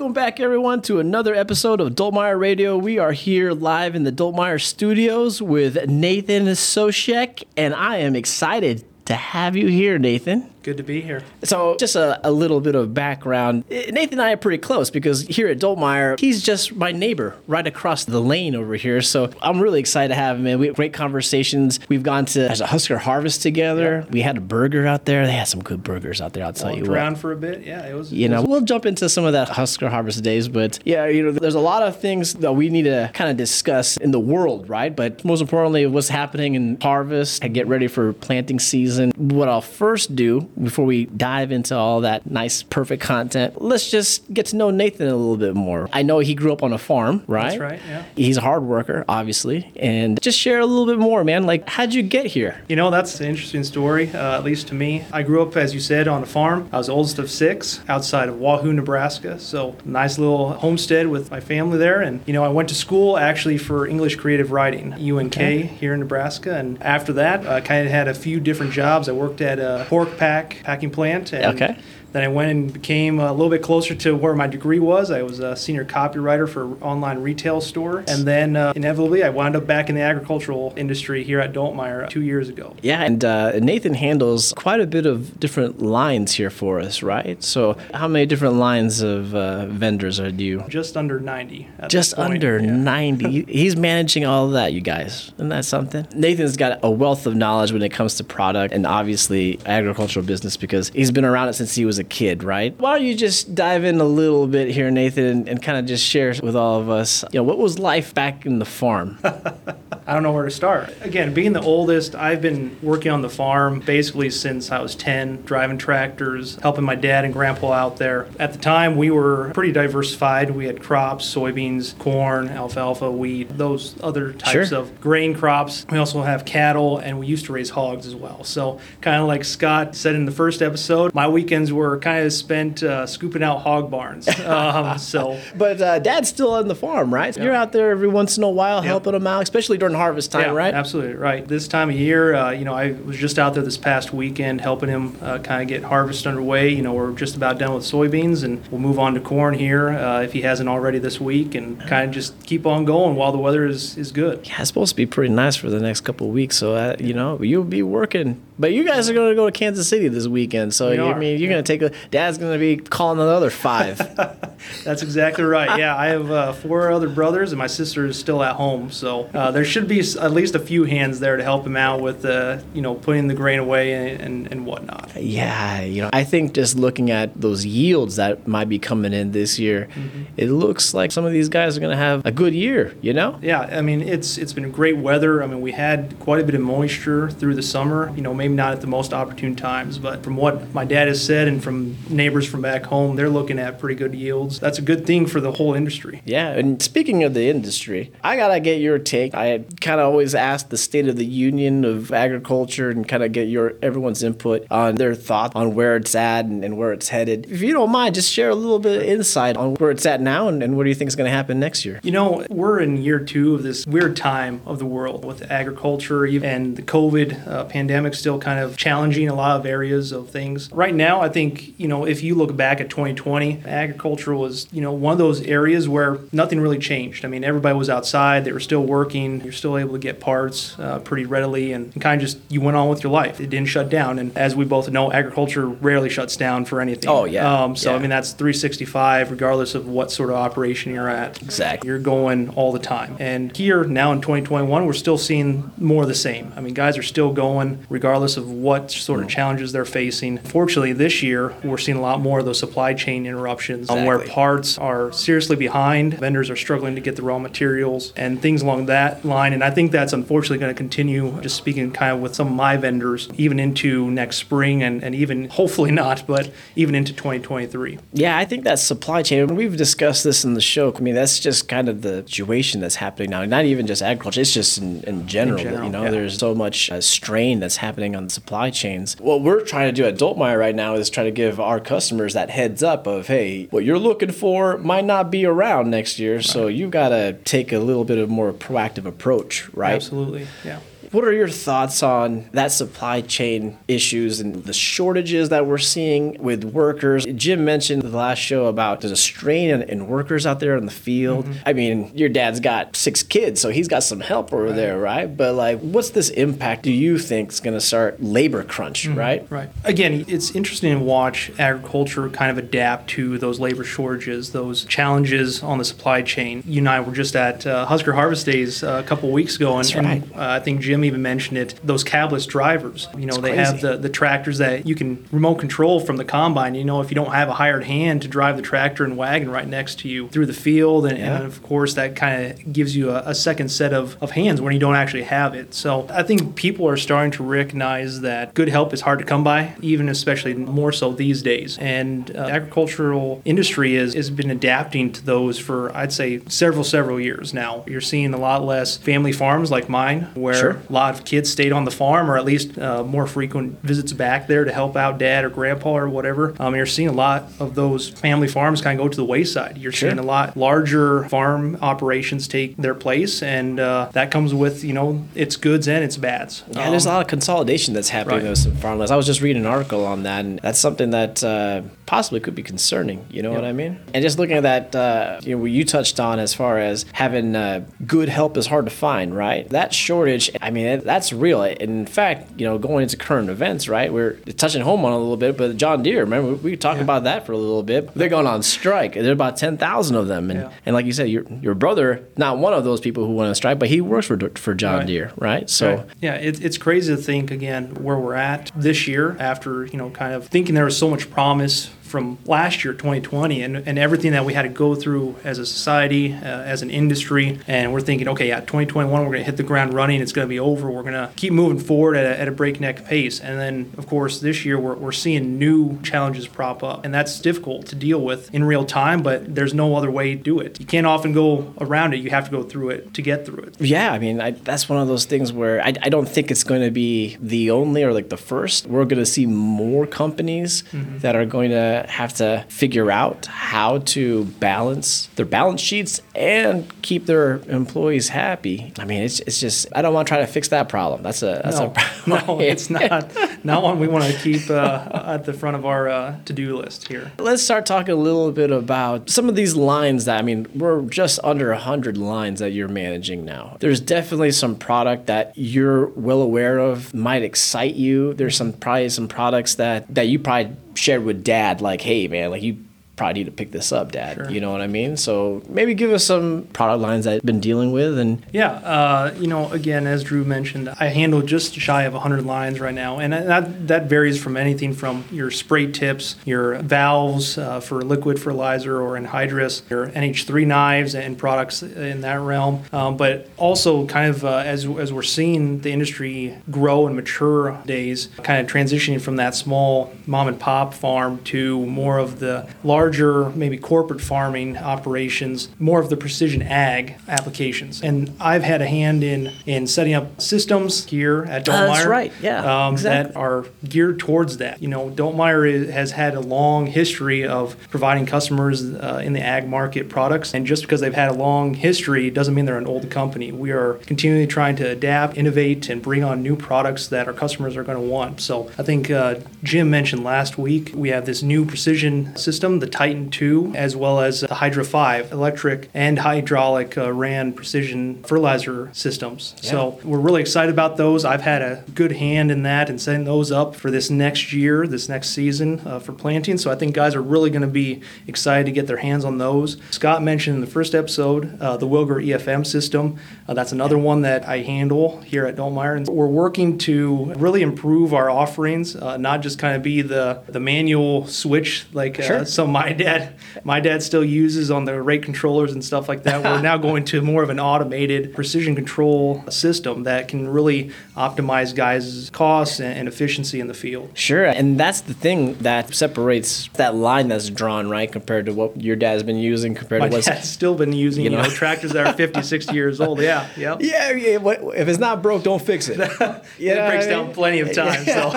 Welcome back, everyone, to another episode of Dultmeier Radio. We are here live in the Dultmeier studios with Nathan Sousek, and I am excited to have you here, Nathan. Good to be here. So, just a, a, little bit of background. Nathan and I are pretty close because here at Dultmeier, he's just my neighbor right across the lane over here. So, I'm really excited to have him. Man, we have great conversations. We've gone to as a Husker Harvest together. Yeah. We had a burger out there. They had some good burgers out there. I'll tell Walked you around what. for a bit. Yeah, it was. You it know, was... we'll jump into some of that Husker Harvest days, but yeah, you know, there's a lot of things that we need to kind of discuss in the world, right? But most importantly, what's happening in harvest and get ready for planting season. What I'll first do before we dive into all that nice, perfect content, let's just get to know Nathan a little bit more. I know he grew up on a farm, right? That's right, yeah. He's a hard worker, obviously. And just share a little bit more, man. Like, how'd you get here? You know, that's an interesting story, uh, at least to me. I grew up, as you said, on a farm. I was the oldest of six outside of Wahoo, Nebraska. So, nice little homestead with my family there. And, you know, I went to school actually for English creative writing, UNK okay. here in Nebraska. And after that, I kind of had a few different jobs. I worked at a pork pack packing plant and okay. Then I went and became a little bit closer to where my degree was. I was a senior copywriter for an online retail store. And then uh, inevitably, I wound up back in the agricultural industry here at Dultmeier two years ago. Yeah, and uh, Nathan handles quite a bit of different lines here for us, right? So, how many different lines of uh, vendors are you? Just under 90. Just under yeah. 90. He's managing all of that, you guys. Isn't that something? Nathan's got a wealth of knowledge when it comes to product and obviously agricultural business because he's been around it since he was a kid, right? Why don't you just dive in a little bit here, Nathan, and, and kind of just share with all of us, you know, what was life back in the farm? I don't know where to start. Again, being the oldest, I've been working on the farm basically since I was 10, driving tractors, helping my dad and grandpa out there. At the time, we were pretty diversified. We had crops, soybeans, corn, alfalfa, wheat, those other types sure. of grain crops. We also have cattle, and we used to raise hogs as well. So, kind of like Scott said in the first episode, my weekends were kind of spent uh, scooping out hog barns. Um, so, but uh, Dad's still on the farm, right? You're out there every once in a while helping him out, especially during harvest time, yeah, right? Absolutely right. This time of year, uh, you know, I was just out there this past weekend helping him uh, kind of get harvest underway. You know, we're just about done with soybeans, and we'll move on to corn here uh, if he hasn't already this week, and kind of just keep on going while the weather is is good. Yeah, it's supposed to be pretty nice for the next couple of weeks, so uh, you know you'll be working. But you guys are going to go to Kansas City this weekend, so you, I mean you're yeah. going to take a. Dad's going to be calling another five. That's exactly right. Yeah, I have uh, four other brothers, and my sister is still at home, so uh, there should be at least a few hands there to help him out with, uh, you know, putting the grain away and, and, and whatnot. Yeah, you know, I think just looking at those yields that might be coming in this year, mm-hmm. it looks like some of these guys are going to have a good year. You know? Yeah, I mean, it's it's been great weather. I mean, we had quite a bit of moisture through the summer. You know, maybe not at the most opportune times, but from what my dad has said and from neighbors from back home, they're looking at pretty good yields. That's a good thing for the whole industry. Yeah, and speaking of the industry, I gotta get your take. I kind of always ask the state of the union of agriculture and kind of get your everyone's input on their thoughts on where it's at and, and, where it's headed. If you don't mind, just share a little bit of insight on where it's at now and, and what do you think is going to happen next year. You know, we're in year two of this weird time of the world with agriculture and the COVID uh, pandemic still kind of challenging a lot of areas of things. Right now, I think you know if you look back at 2020, agriculture was you know one of those areas where nothing really changed. I mean, everybody was outside; they were still working. You're still able to get parts uh, pretty readily, and, and, kind of just you went on with your life. It didn't shut down, and as we both know, agriculture rarely shuts down for anything. Oh yeah. Um, so yeah. I mean, that's 365, regardless of what sort of operation you're at. Exactly. You're going all the time, and here now in 2021, we're still seeing more of the same. I mean, guys are still going regardless of what sort of mm. challenges they're facing. Fortunately, this year we're seeing a lot more of those supply chain interruptions exactly. where parts are seriously behind, vendors are struggling to get the raw materials, and things along that line. And I think that's unfortunately going to continue. Just speaking kind of with some of my vendors, even into next spring, and, and even hopefully not, but even into 2023. Yeah, I think that's supply chain. We've discussed this in the show. I mean, that's just kind of the situation that's happening now. Not even just agriculture; it's just in, in general. In general you know, yeah. there's so much uh, strain that's happening on the supply chains. What we're trying to do at Dultmeier right now is try to give our customers that heads up of, hey, what you're looking for might not be around next year, right. so you've got to take a little bit of more proactive approach, right? Absolutely, yeah. What are your thoughts on that supply chain issues and the shortages that we're seeing with workers? Jim mentioned the last show about there's a strain in, in workers out there in the field. Mm-hmm. I mean, your dad's got six kids, so he's got some help over right. there, right? But like, what's this impact do you think is going to start labor crunch, mm-hmm. right? Right. Again, it's interesting to watch agriculture kind of adapt to those labor shortages, those challenges on the supply chain. You and I were just at uh, Husker Harvest Days uh, a couple weeks ago, and, right. and uh, I think Jim even mentioned it. Those cabless drivers, you know, it's they crazy. have the, the tractors that you can remote control from the combine. You know, if you don't have a hired hand to drive the tractor and wagon right next to you through the field, and, yeah. and of course that kind of gives you a, a, second set of, of hands when you don't actually have it. So I think people are starting to recognize that good help is hard to come by, even especially more so these days. And uh, agricultural industry is, has been adapting to those for I'd say several several years now. You're seeing a lot less family farms like mine, where sure. A lot of kids stayed on the farm, or at least uh, more frequent visits back there to help out dad or grandpa or whatever. Um, you're seeing a lot of those family farms kind of go to the wayside. You're sure. seeing a lot larger farm operations take their place, and uh, that comes with you know its goods and its bads. Yeah, um, there's a lot of consolidation that's happening right. with some farmlands. I was just reading an article on that, and that's something that uh, possibly could be concerning. You know yep. what I mean? And just looking at that, uh, you know, what you touched on as far as having uh, good help is hard to find, right? That shortage, I mean, it, that's real. In fact, you know, going into current events, right? We're touching home on a little bit, but John Deere, remember, we talked yeah. about that for a little bit. They're going on strike. There are about 10,000 of them. And, yeah. and like you said, your, your brother, not one of those people who went on strike, but he works for, for John right. Deere, right? So, right. yeah, it, it's crazy to think, again, where we're at this year after, you know, kind of thinking there was so much promise from last year, 2020, and, and everything that we had to go through as a society, uh, as an industry. And we're thinking, okay, yeah, 2021, we're going to hit the ground running. It's going to be over. We're going to keep moving forward at a, at a breakneck pace. And then, of course, this year, we're, we're seeing new challenges prop up. And that's difficult to deal with in real time, but there's no other way to do it. You can't often go around it. You have to go through it to get through it. Yeah, I mean, I, that's one of those things where I, I don't think it's going to be the only or like the first. We're going to see more companies mm-hmm. that are going to have to figure out how to balance their balance sheets and keep their employees happy. I mean, it's, it's just I don't want to try to fix that problem. That's a that's no, a problem. no, it's not not one we want to keep uh, at the front of our uh, to do list here. Let's start talking a little bit about some of these lines that I mean we're just under hundred lines that you're managing now. There's definitely some product that you're well aware of might excite you. There's some probably some products that that you probably shared with dad like hey man like you probably need to pick this up, Dad. Sure. You know what I mean? So maybe give us some product lines that you've been dealing with. And yeah, uh, you know, again, as Drew mentioned, I handle just shy of 100 lines right now, and that that varies from anything from your spray tips, your valves uh, for liquid fertilizer or anhydrous, your NH3 knives and products in that realm, um, but also kind of uh, as as we're seeing the industry grow and mature days, kind of transitioning from that small mom and pop farm to more of the large larger, maybe corporate farming operations, more of the precision ag applications. And I've had a hand in in setting up systems here at Dultmeier. Uh, that's right. Yeah. Um, exactly. That are geared towards that. You know, Dultmeier has had a long history of providing customers uh, in the ag market products, and just because they've had a long history doesn't mean they're an old company. We are continually trying to adapt, innovate, and bring on new products that our customers are going to want. So I think uh, Jim mentioned last week we have this new precision system, the Titan 2, as well as the Hydra 5 electric and hydraulic uh, ran precision fertilizer systems. Yeah. So we're really excited about those. I've had a good hand in that and setting those up for this next year, this next season uh, for planting. So I think guys are really going to be excited to get their hands on those. Scott mentioned in the first episode uh, the Wilger EFM system. Uh, that's another one that I handle here at Dultmeier. And we're working to really improve our offerings, uh, not just kind of be the, the manual switch like uh, sure. some my dad my dad still uses on the rate controllers and stuff like that. We're now going to more of an automated precision control system that can really optimize guys' costs and, and efficiency in the field. Sure, and that's the thing that separates that line that's drawn, right, compared to what your dad's been using, compared My to what's dad's still been using you you know, know. tractors that are 50, 60 years old. Yeah, yeah. Yeah, yeah. If it's not broke, don't fix it. Know it breaks down plenty of times. So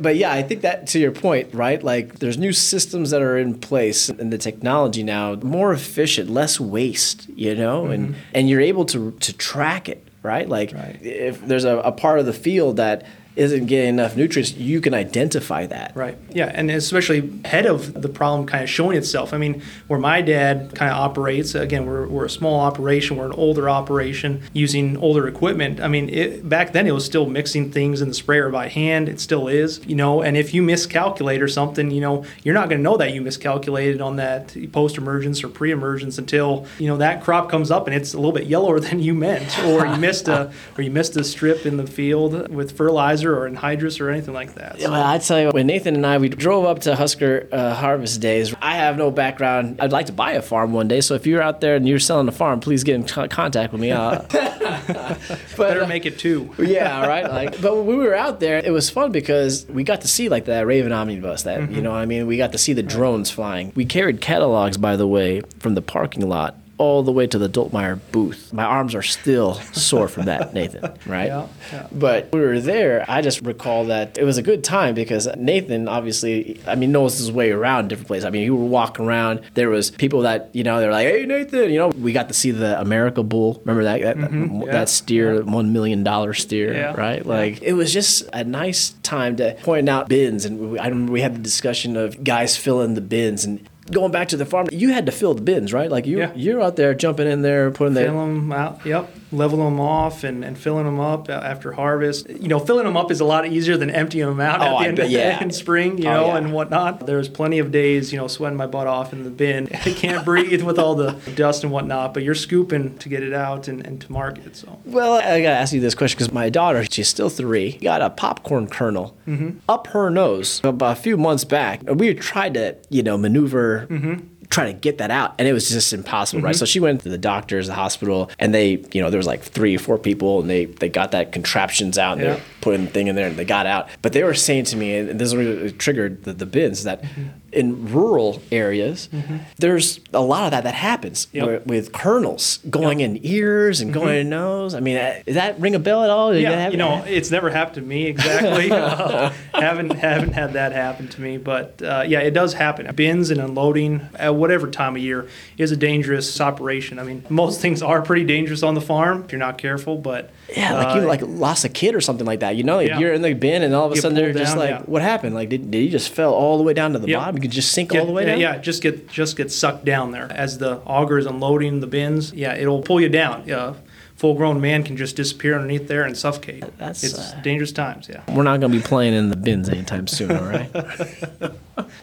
But yeah, I think that to your point, right? Like there's new systems that are in place and the technology now more efficient, less waste, you know, and mm-hmm. and you're able to to track it, right? Like Right. if there's a, a part of the field that isn't getting enough nutrients, you can identify that. Right. Yeah, and especially ahead of the problem kind of showing itself. I mean, where my dad kind of operates, again, we're, we're a small operation, we're an older operation using older equipment. I mean, it, back then it was still mixing things in the sprayer by hand. It still is, you know, and if you miscalculate or something, you know, you're not going to know that you miscalculated on that post emergence or pre emergence until, you know, that crop comes up and it's a little bit yellower than you meant, or you missed a, or you missed a strip in the field with fertilizer or anhydrous or anything like that. Yeah, well, I tell you, when Nathan and I we drove up to Husker uh, Harvest Days, I have no background. I'd like to buy a farm one day. So if you're out there and you're selling a farm, please get in co- contact with me. Uh, but, Better uh, make it two. yeah, right. Like, but when we were out there, it was fun because we got to see like that Raven omnibus. That you know, what I mean, we got to see the drones flying. We carried catalogs, by the way, from the parking lot all the way to the Dultmeier booth. My arms are still sore from that, Nathan. Right. Yeah, yeah. But we were there. I just recall that it was a good time because Nathan, obviously, I mean, knows his way around different places. I mean, you were walking around. There was people that you know they're like, "Hey, Nathan," you know. We got to see the America Bull. Remember that that, mm-hmm. yeah, that steer, one million dollar steer, right? Like it was just a nice time to point out bins, and we, I remember we had the discussion of guys filling the bins and. Going back to the farm, you had to fill the bins, right? Like you, Yeah. you're out there jumping in there, putting the Fill them out, yep. Level them off and, and filling them up after harvest. You know, filling them up is a lot easier than emptying them out Oh, at the end bet, of yeah. in spring, you Oh, know, yeah. and whatnot. There's plenty of days, you know, sweating my butt off in the bin. I can't breathe with all the dust and whatnot, but you're scooping to get it out and, and to market. So Well, I gotta ask you this question because my daughter, she's still three, got a popcorn kernel mm-hmm. up her nose about a few months back. We tried to, you know, maneuver. Mm-hmm. Try to get that out, and it was just impossible, right? Mm-hmm. So she went to the doctors, the hospital, and they, you know, there was like three or four people, and they they got that contraptions out, and Yeah. they're putting the thing in there, and they got out. But they were saying to me, and this is what it triggered the, the bins, that mm-hmm. In rural areas, there's a lot of that that happens Yep. where- with kernels going in ears and going in nose. I mean, uh, does that ring a bell at all? Did yeah, you know, it's never happened to me exactly. Uh, haven't haven't had that happen to me, but uh, yeah, it does happen. Bins and unloading at whatever time of year is a dangerous operation. I mean, most things are pretty dangerous on the farm if you're not careful, but yeah, like uh, you like lost a kid or something like that. You know, like Yeah. you're in the bin and all of a sudden they're pulled just like, yeah. what happened? Like, did, did he just fell all the way down to the Yep. bottom? You could just sink get- all the way down. Yeah, just get just get sucked down there as the auger is unloading the bins. Yeah, it'll pull you down. Yeah, full grown man can just disappear underneath there and suffocate. That's, it's uh, dangerous times. Yeah. We're not going to be playing in the bins anytime soon, all right?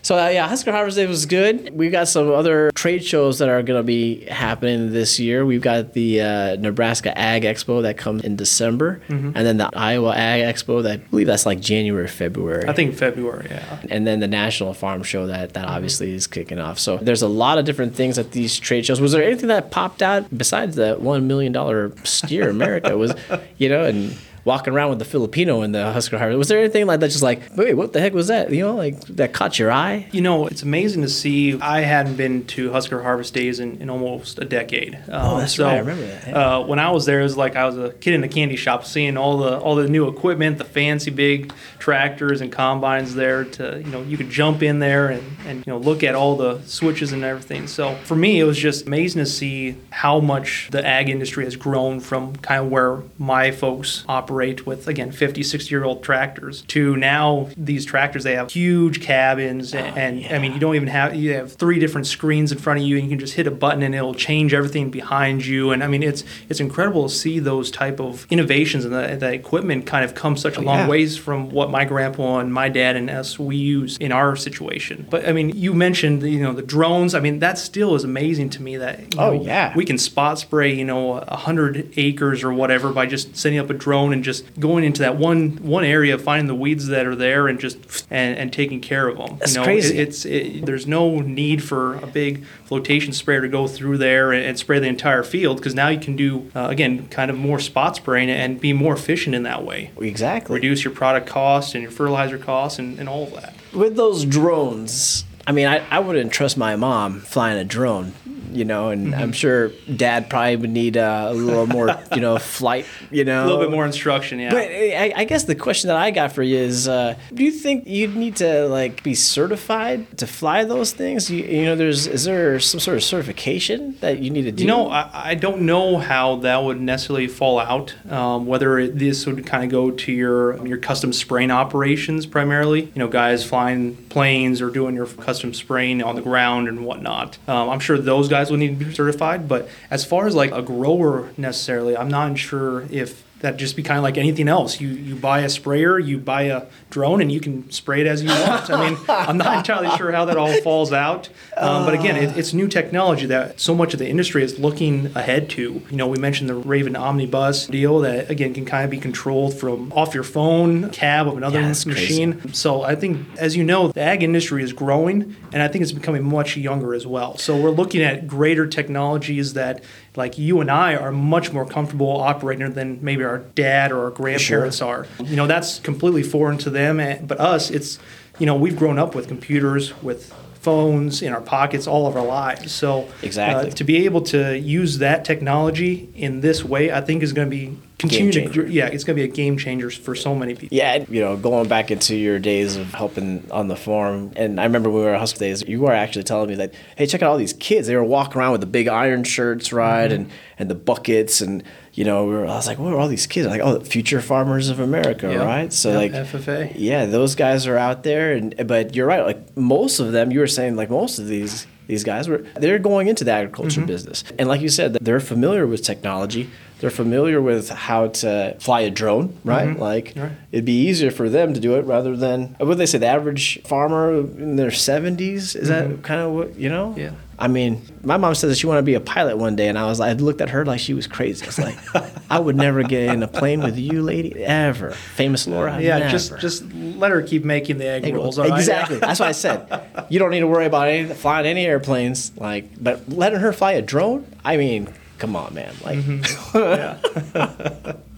so, uh, yeah, Husker Harvest Day was good. We've got some other trade shows that are going to be happening this year. We've got the uh, Nebraska Ag Expo that comes in December, and then the Iowa Ag Expo that I believe that's like January, February. I think February. Yeah. and then the National Farm Show that, that obviously is kicking off. So there's a lot of different things at these trade shows. Was there anything that popped out besides that one million dollar steer America? Was you know and walking around with the Filipino in the Husker Harvest. Was there anything like that? Just like wait, what the heck was that? You know, like that caught your eye? You know, it's amazing to see. I hadn't been to Husker Harvest Days in, in almost a decade. Oh, Um, that's so, right. I remember that, yeah. Uh, when I was there, it was like I was a kid in a candy shop, seeing all the all the new equipment, the fancy big tractors and combines there. To you know, you could jump in there and, and you know look at all the switches and everything. So for me, it was just amazing to see how much the ag industry has grown from kind of where my folks operate with again 50, 60 year old tractors to now these tractors they have huge cabins and, and I mean you don't even have you have three different screens in front of you and you can just hit a button and it'll change everything behind you and I mean it's it's incredible to see those type of innovations and that that equipment kind of come such a oh, long yeah. ways from what my grandpa and my dad and us we use in our situation. But I mean you mentioned you know the drones I mean that still is amazing to me that you Oh, know, yeah. we can spot spray you know a hundred acres or whatever by just setting up a drone and and just going into that one one area, finding the weeds that are there, and just and, and taking care of them. That's you know, crazy. It, it's it, there's no need for a big flotation sprayer to go through there and, and spray the entire field because now you can do uh, again kind of more spot spraying and be more efficient in that way. Exactly. Reduce your product cost and your fertilizer costs and, and all of that. With those drones, I mean, I, I wouldn't trust my mom flying a drone, you know, and Mm-hmm. I'm sure dad probably would need uh, a little more, you know, flight, you know. A little bit more instruction, yeah. But I, I guess the question that I got for you is, uh, do you think you'd need to like be certified to fly those things? You, you know, there's is there some sort of certification that you need to do? You know, I, I don't know how that would necessarily fall out. Um, whether it, this would kind of go to your your custom spraying operations primarily. You know, guys flying planes or doing your custom spraying on the ground and whatnot. Um, I'm sure those guys would need to be certified. But as far as like a grower necessarily, I'm not sure if that just be kind of like anything else. You you buy a sprayer, you buy a drone, and you can spray it as you want. I mean, I'm not entirely sure how that all falls out. Um, but again, it, it's new technology that so much of the industry is looking ahead to. You know, we mentioned the Raven Omnibus deal that again can kind of be controlled from off your phone, cab of another Yeah, that's crazy. machine. So I think, as you know, the ag industry is growing, and I think it's becoming much younger as well. So we're looking at greater technologies that, like you and I, are much more comfortable operating than maybe our dad or our grandparents are. You know, that's completely foreign to them, eh, but us, it's you know, we've grown up with computers, with phones in our pockets all of our lives. So Exactly. uh, to be able to use that technology in this way, I think is going to be continue to yeah, it's going to be a game changer for so many people. Yeah, you know, going back into your days of helping on the farm, and I remember when we were at Hustle Days, you were actually telling me that, hey, check out all these kids. They were walking around with the big iron shirts, right, Mm-hmm. and and the buckets, and you know, we were, I was like, what are all these kids? Like, oh, the future farmers of America, Yep. right? So Yep, like, FFA. yeah, those guys are out there, and but you're right. Like most of them, you were saying, like most of these these guys were they're going into the agriculture Mm-hmm. business, and like you said, they're familiar with technology. They're familiar with how to fly a drone, right? Like Mm-hmm. Right. it'd be easier for them to do it rather than what they say. The average farmer in their seventies is that kind of what you know? Mm-hmm. Yeah. I mean, my mom says that she wanted to be a pilot one day, and I was like, I looked at her like she was crazy. I was like, I would never get in a plane with you, lady, ever. Famous Laura, Yeah, never. just just let her keep making the egg, Egg rolls. rolls. right? Exactly. That's what I said. You don't need to worry about any, flying any airplanes. Like, but letting her fly a drone. I mean, come on, man. Like, mm-hmm. Yeah.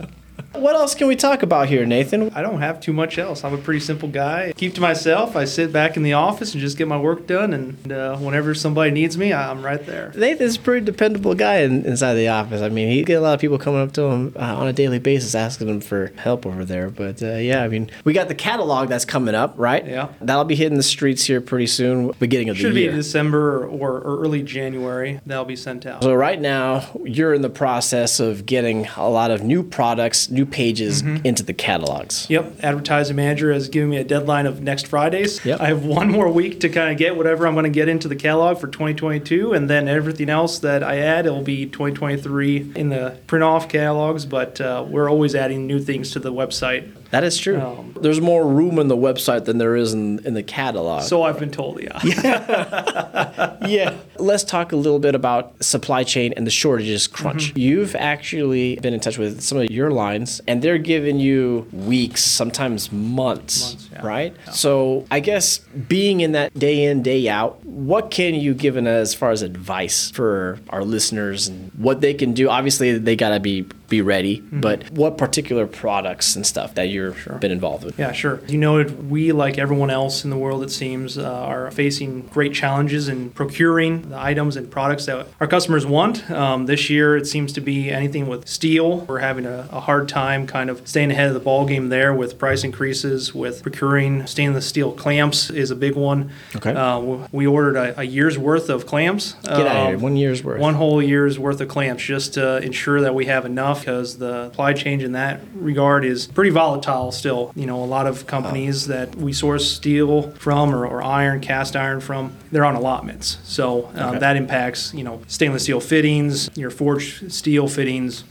what else can we talk about here, Nathan? I don't have too much else. I'm a pretty simple guy. Keep to myself. I sit back in the office and just get my work done. And uh, whenever somebody needs me, I'm right there. Nathan's a pretty dependable guy in, inside the office. I mean, he get a lot of people coming up to him uh, on a daily basis asking him for help over there. But uh, yeah, I mean, we got the catalog that's coming up, right? Yeah. That'll be hitting the streets here pretty soon, beginning of Should the be. December or, or early January. That'll be sent out. So right now, you're in the process of getting a lot of new products, new pages Mm-hmm. into the catalogs. Yep, advertising manager has given me a deadline of next Fridays. Yep. I have one more week to kind of get whatever I'm going to get into the catalog for 2022, and then everything else that I add, it'll be 2023 in the print off catalogs. But uh, we're always adding new things to the website. That is true. Um, There's more room in the website than there is in, in the catalog. So I've been told, yeah. yeah. Let's talk a little bit about supply chain and the shortages crunch. Mm-hmm. You've actually been in touch with some of your lines, and they're giving you weeks, sometimes months, Months, yeah. right? So I guess being in that day in, day out, what can you give in as far as advice for our listeners and what they can do? Obviously, they got to be be ready, Mm-hmm. but what particular products and stuff that you've been involved with? Yeah, sure. You know, we, like everyone else in the world, it seems, uh, are facing great challenges in procuring the items and products that our customers want. Um, this year, it seems to be anything with steel. We're having a, a hard time kind of staying ahead of the ball game there with price increases, with procuring stainless steel clamps is a big one. Okay. Uh, we ordered a, a year's worth of clamps. Get out of Um, here. One year's worth. one whole year's worth of clamps just to ensure that we have enough because the supply chain in that regard is pretty volatile still. You know, a lot of companies that we source steel from or, or iron, cast iron from, they're on allotments. So um, Okay. that impacts, you know, stainless steel fittings, your forged steel fittings.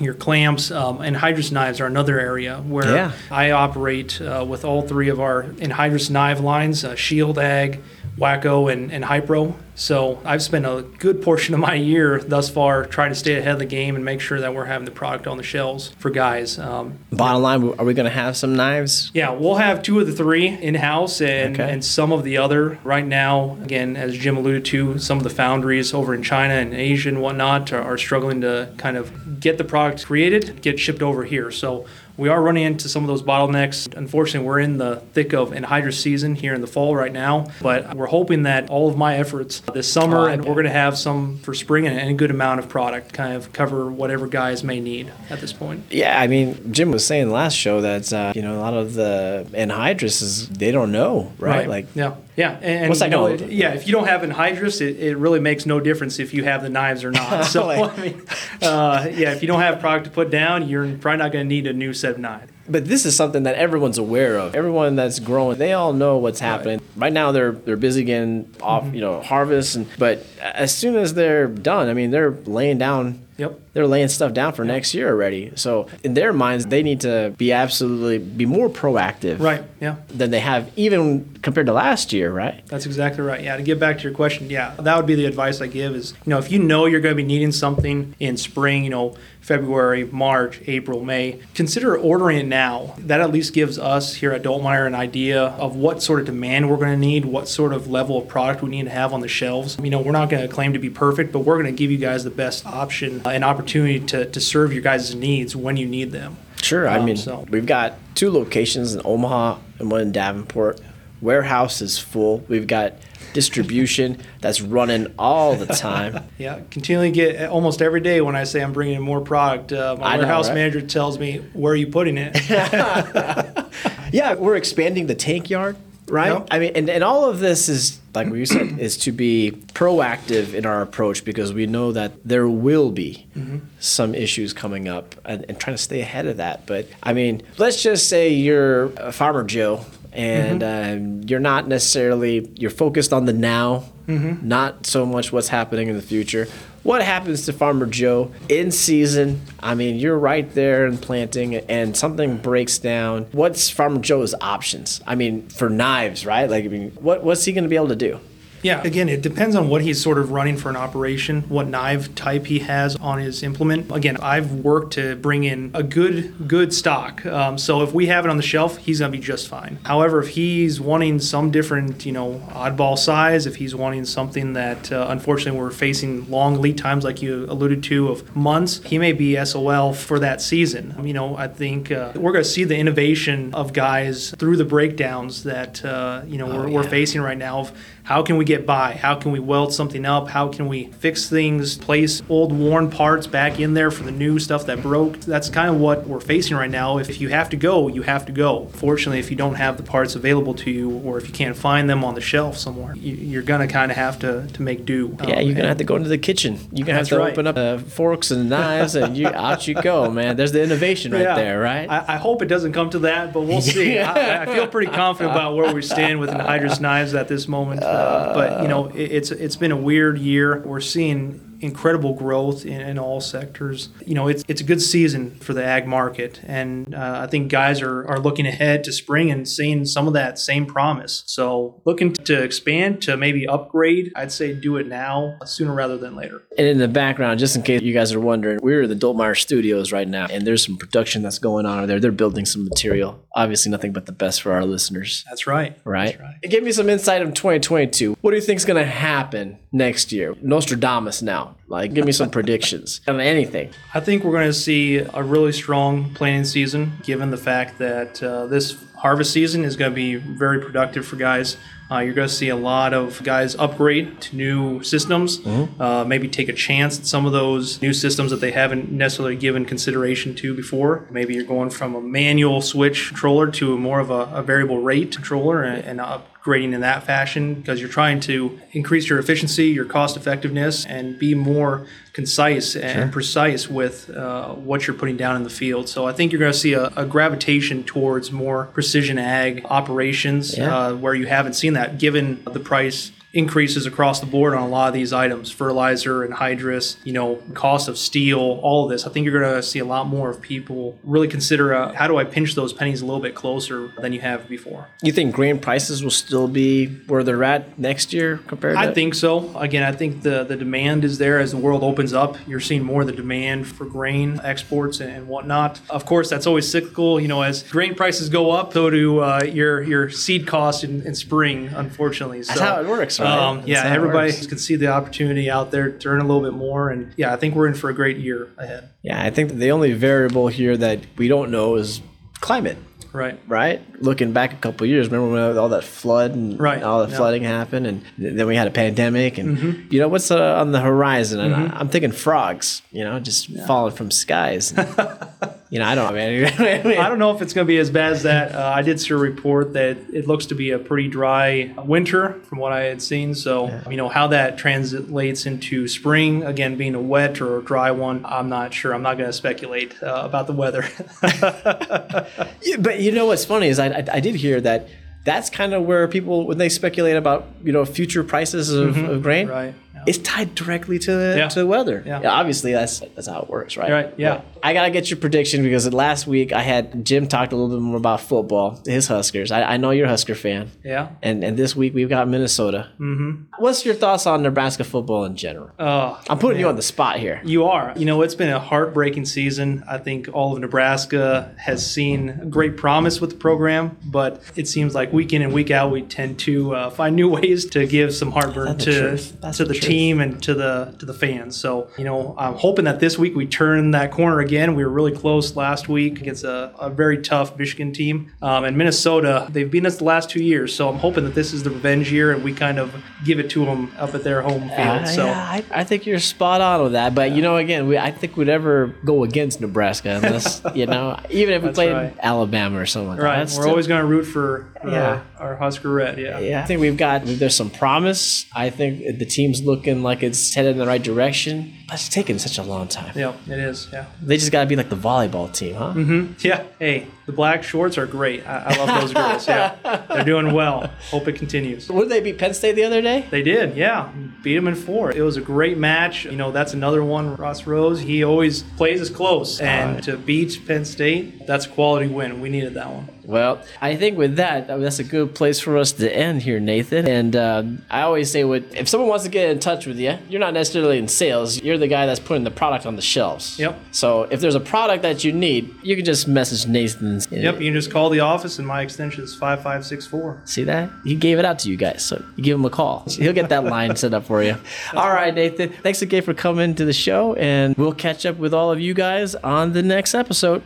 Your clamps um, anhydrous knives are another area where Yeah. I operate uh, with all three of our anhydrous knife lines, uh, Shield Ag, Wacko and, and Hypro. So I've spent a good portion of my year thus far trying to stay ahead of the game and make sure that we're having the product on the shelves for guys. Um, Bottom line, are we going to have some knives? yeah, we'll have two of the three in house and, Okay. and some of the other. Right now, again, as Jim alluded to, some of the foundries over in China and Asia and whatnot are, are struggling to kind of get the product created, get shipped over here. So we are running into some of those bottlenecks. Unfortunately, we're in the thick of anhydrous season here in the fall right now, but we're hoping that all of my efforts this summer, Oh, and we're going to have some for spring and, a good amount of product, kind of cover whatever guys may need at this point. Yeah, I mean, Jim was saying last show that uh, you know a lot of the anhydrous is they don't know, right? Like, yeah, yeah. And, What's that you know, gonna- yeah, if you don't have anhydrous, it, it really makes no difference if you have the knives or not. So Like- I mean, uh, yeah, if you don't have product to put down, you're probably not going to need a new set of knife. but this is something that everyone's aware of. Everyone that's growing, they all know what's happening. Right, now, they're they're busy getting off, Mm-hmm. you know, harvest, and but as soon as they're done, I mean, they're laying down. Yep. They're laying stuff down for next year already. So in their minds, they need to be absolutely be more proactive, Right. Yeah. Than they have even compared to last year, right? That's exactly right. Yeah, to get back to your question, yeah, that would be the advice I give is, you know, if you know you're going to be needing something in spring, you know, February, March, April, May, consider ordering it now. That at least gives us here at Dultmeier an idea of what sort of demand we're going to need, what sort of level of product we need to have on the shelves. You know, we're not going to claim to be perfect, but we're going to give you guys the best option uh, and opportunity to, to serve your guys' needs when you need them. Sure. I Um, mean, so- we've got two locations in Omaha and one in Davenport. Warehouse is full. We've got distribution that's running all the time. Yeah, continually get almost every day when I say I'm bringing in more product. Uh, my I know, warehouse right? manager tells me, "Where are you putting it?" Yeah, we're expanding the tank yard, right? Yep. I mean, and, and all of this is, like what you said, is to be proactive in our approach because we know that there will be Mm-hmm. some issues coming up and, and trying to stay ahead of that. But I mean, let's just say you're a farmer Joe and Mm-hmm. um, you're not necessarily, you're focused on the now, Mm-hmm. not so much what's happening in the future. What happens to Farmer Joe in season? I mean, you're right there in planting and something breaks down. What's Farmer Joe's options? I mean, for knives, right? Like, I mean, what, what's he going to be able to do? Yeah, again, it depends on what he's sort of running for an operation, what knife type he has on his implement. Again, I've worked to bring in a good, good stock. Um, so if we have it on the shelf, he's going to be just fine. However, if he's wanting some different, you know, oddball size, if he's wanting something that uh, unfortunately we're facing long lead times, like you alluded to, of months, he may be SOL for that season. You know, I think uh, we're going to see the innovation of guys through the breakdowns that, uh, you know, we're, we're facing right now of how can we get by? How can we weld something up? How can we fix things, place old worn parts back in there for the new stuff that broke? That's kind of what we're facing right now. If you have to go, you have to go. Fortunately, if you don't have the parts available to you or if you can't find them on the shelf somewhere, you, you're going to kind of have to, to make do. Yeah, Um, you're gonna have to go into the kitchen. You're gonna have to right. open up uh, forks and knives, and you out you go, man. There's the innovation right Yeah. there, right? I, I hope it doesn't come to that, but we'll see. I, I feel pretty confident about where we stand with anhydrous knives at this moment. Uh, but you know, it, it's it's been a weird year. We're seeing incredible growth in, in all sectors. You know, it's it's a good season for the ag market, and uh, I think guys are are looking ahead to spring and seeing some of that same promise. So looking to expand to maybe upgrade, I'd say do it now sooner rather than later. And in the background, just in case you guys are wondering, we're in the Dultmeier Studios right now, and there's some production that's going on over there. They're building some material. Obviously, nothing but the best for our listeners, That's right. right? That's right. Give me some insight of 2022. What do you think is going to happen next year? Nostradamus now. Like, give me some predictions on anything. I think we're going to see a really strong planting season, given the fact that uh, this harvest season is going to be very productive for guys. Uh, you're going to see a lot of guys upgrade to new systems, uh, maybe take a chance at some of those new systems that they haven't necessarily given consideration to before. Maybe you're going from a manual switch controller to more of a, a variable rate controller and, and upgrading in that fashion because you're trying to increase your efficiency, your cost effectiveness, and be more concise and precise with uh, what you're putting down in the field. So I think you're going to see a, a gravitation towards more precision ag operations Yeah. uh, where you haven't seen that given the price increases across the board on a lot of these items, fertilizer anhydrous, you know, cost of steel, all of this. I think you're going to see a lot more of people really consider uh, how do I pinch those pennies a little bit closer than you have before. You think grain prices will still be where they're at next year compared to I think so. Again, I think the, the demand is there as the world opens up. You're seeing more of the demand for grain exports and whatnot. Of course, that's always cyclical. You know, as grain prices go up, so do uh, your your seed costs in, in spring, unfortunately. That's how it works, right? Um, yeah, everybody works. can see the opportunity out there to earn a little bit more. And yeah, I think we're in for a great year ahead. Yeah, I think the only variable here that we don't know is climate. Right. Right, looking back a couple of years, remember when all that flood and Right, all the yeah. Mm-hmm. flooding happened, and then we had a pandemic, and you know what's uh, on the horizon? And I, I'm thinking frogs, you know, just falling from skies. you know, I don't. I mean, I don't know if it's going to be as bad as that. Uh, I did see a report that it looks to be a pretty dry winter from what I had seen. So, you know, how that translates into spring, again, being a wet or a dry one, I'm not sure. I'm not going to speculate uh, about the weather. Yeah, but you know what's funny is I, I, I did hear that that's kind of where people when they speculate about you know future prices of, of grain, Mm-hmm. Right, yeah. It's tied directly to the Yeah. to weather. Yeah. obviously that's that's how it works, right? Right, yeah. But I gotta get your prediction because last week I had Jim talked a little bit more about football, his Huskers. I, I know you're a Husker fan, yeah. and and this week we've got Minnesota. Mm-hmm. What's your thoughts on Nebraska football in general? Uh, I'm putting you on the spot here. You are. You know, it's been a heartbreaking season. I think all of Nebraska has seen great promise with the program, but it seems like week in and week out, we tend to uh, find new ways to give some heartburn to to the the, truth. Team and to the to the fans. So, you know, I'm hoping that this week we turn that corner again. We were really close last week against a, a very tough Michigan team, um, and Minnesota. They've beaten us the last two years, so I'm hoping that this is the revenge year and we kind of give it to them up at their home field. Uh, so. yeah, I, I think you're spot on with that. But you know, again, we, I think we'd ever go against Nebraska unless you know, even if we played right. Alabama or something like. Right, That's we're still- always going to root for, for Yeah. our, our Husker Red. Yeah. Yeah, I think we've got there's some promise. I think the team's looking like it's headed in the right direction, but it's taking such a long time. Yeah, it is. Yeah. They just got to be like the volleyball team, huh? Mm-hmm. Yeah. Hey, the black shorts are great. I, I love those girls. Yeah. They're doing well. Hope it continues. Would they beat Penn State the other day? They did, yeah. Beat them in four. It was a great match. You know, that's another one. Russ Rose, he always plays us close. And to beat Penn State, that's a quality win. We needed that one. Well, I think with that, I mean, that's a good place for us to end here, Nathan. And uh, I always say, what if someone wants to get in touch with you, you're not necessarily in sales. You're the guy that's putting the product on the shelves. Yep. So if there's a product that you need, you can just message Nathan. Yep, you can just call the office, and my extension is 5564. See that? He gave it out to you guys, so you give him a call. He'll get that line set up for you. All right, Nathan. Thanks again for coming to the show, and we'll catch up with all of you guys on the next episode.